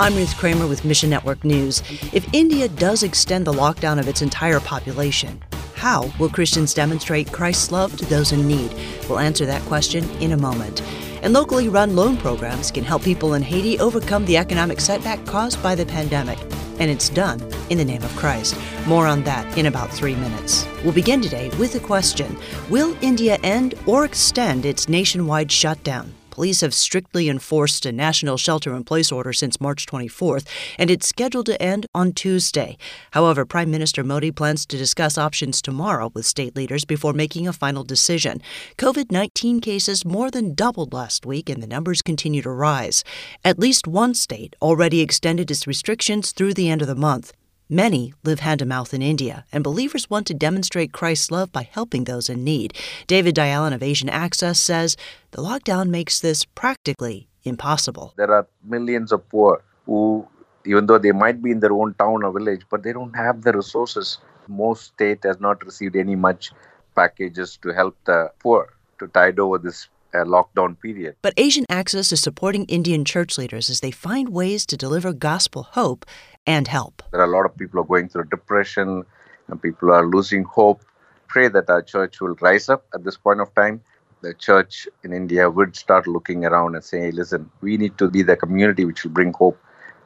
I'm Ruth Kramer with Mission Network News. If India does extend the lockdown of its entire population, how will Christians demonstrate Christ's love to those in need? We'll answer that question in a moment. And locally run loan programs can help people in Haiti overcome the economic setback caused by the pandemic. And it's done in the name of Christ. More on that in about three minutes. We'll begin today with a question Will India end or extend its nationwide shutdown? Police have strictly enforced a national shelter in place order since March 24th, and it's scheduled to end on Tuesday. However, Prime Minister Modi plans to discuss options tomorrow with state leaders before making a final decision. COVID 19 cases more than doubled last week, and the numbers continue to rise. At least one state already extended its restrictions through the end of the month. Many live hand to mouth in India, and believers want to demonstrate Christ's love by helping those in need. David Dialan of Asian Access says the lockdown makes this practically impossible. There are millions of poor who, even though they might be in their own town or village, but they don't have the resources. Most state has not received any much packages to help the poor to tide over this uh, lockdown period. But Asian Access is supporting Indian church leaders as they find ways to deliver gospel hope and help. There are a lot of people are going through depression and people are losing hope. Pray that our church will rise up at this point of time. The church in India would start looking around and saying, hey, listen, we need to be the community which will bring hope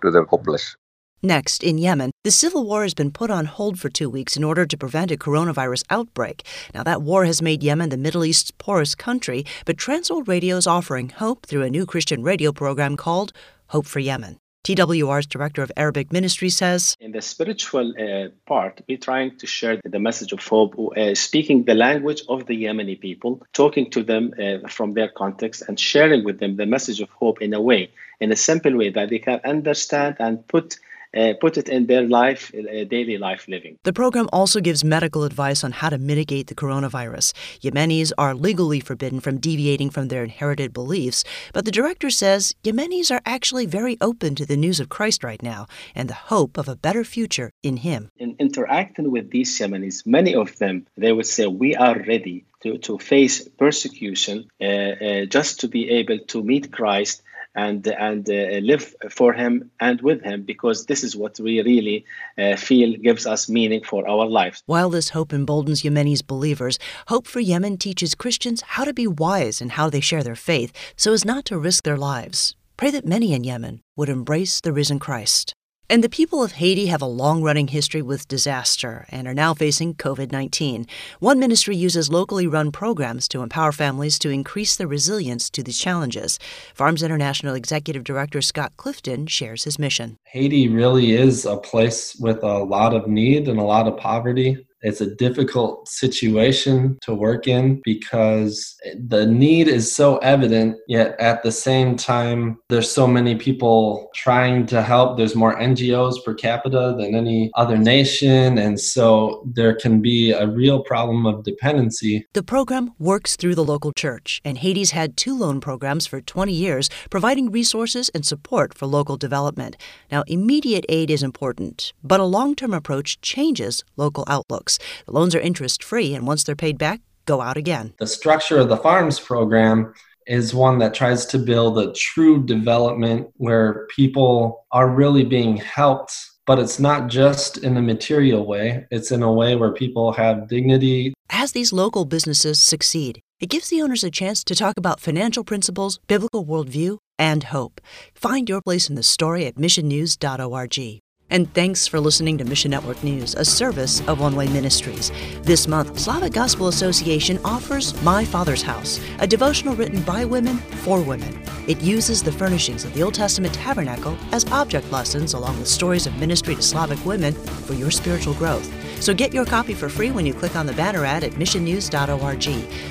to the hopeless. Next, in Yemen, the civil war has been put on hold for two weeks in order to prevent a coronavirus outbreak. Now, that war has made Yemen the Middle East's poorest country, but Trans World Radio is offering hope through a new Christian radio program called Hope for Yemen. TWR's director of Arabic ministry says In the spiritual uh, part, we're trying to share the message of hope, uh, speaking the language of the Yemeni people, talking to them uh, from their context, and sharing with them the message of hope in a way, in a simple way that they can understand and put uh, put it in their life, uh, daily life living. The program also gives medical advice on how to mitigate the coronavirus. Yemenis are legally forbidden from deviating from their inherited beliefs, but the director says Yemenis are actually very open to the news of Christ right now and the hope of a better future in Him. In interacting with these Yemenis, many of them, they would say, We are ready to, to face persecution uh, uh just to be able to meet Christ and and uh, live for him and with him because this is what we really uh, feel gives us meaning for our lives. While this hope emboldens Yemeni's believers, Hope for Yemen teaches Christians how to be wise in how they share their faith so as not to risk their lives. Pray that many in Yemen would embrace the risen Christ. And the people of Haiti have a long running history with disaster and are now facing COVID 19. One ministry uses locally run programs to empower families to increase their resilience to these challenges. Farms International Executive Director Scott Clifton shares his mission. Haiti really is a place with a lot of need and a lot of poverty. It's a difficult situation to work in because the need is so evident, yet at the same time, there's so many people trying to help. There's more NGOs per capita than any other nation. And so there can be a real problem of dependency. The program works through the local church, and Haiti's had two loan programs for 20 years, providing resources and support for local development. Now, immediate aid is important, but a long term approach changes local outlooks. The loans are interest free, and once they're paid back, go out again. The structure of the farms program is one that tries to build a true development where people are really being helped but it's not just in a material way, it's in a way where people have dignity. As these local businesses succeed, it gives the owners a chance to talk about financial principles, biblical worldview, and hope. Find your place in the story at missionnews.org. And thanks for listening to Mission Network News, a service of One Way Ministries. This month, Slavic Gospel Association offers My Father's House, a devotional written by women for women. It uses the furnishings of the Old Testament tabernacle as object lessons along with stories of ministry to Slavic women for your spiritual growth. So get your copy for free when you click on the banner ad at missionnews.org.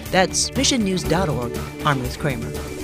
That's missionnews.org. I'm Ruth Kramer.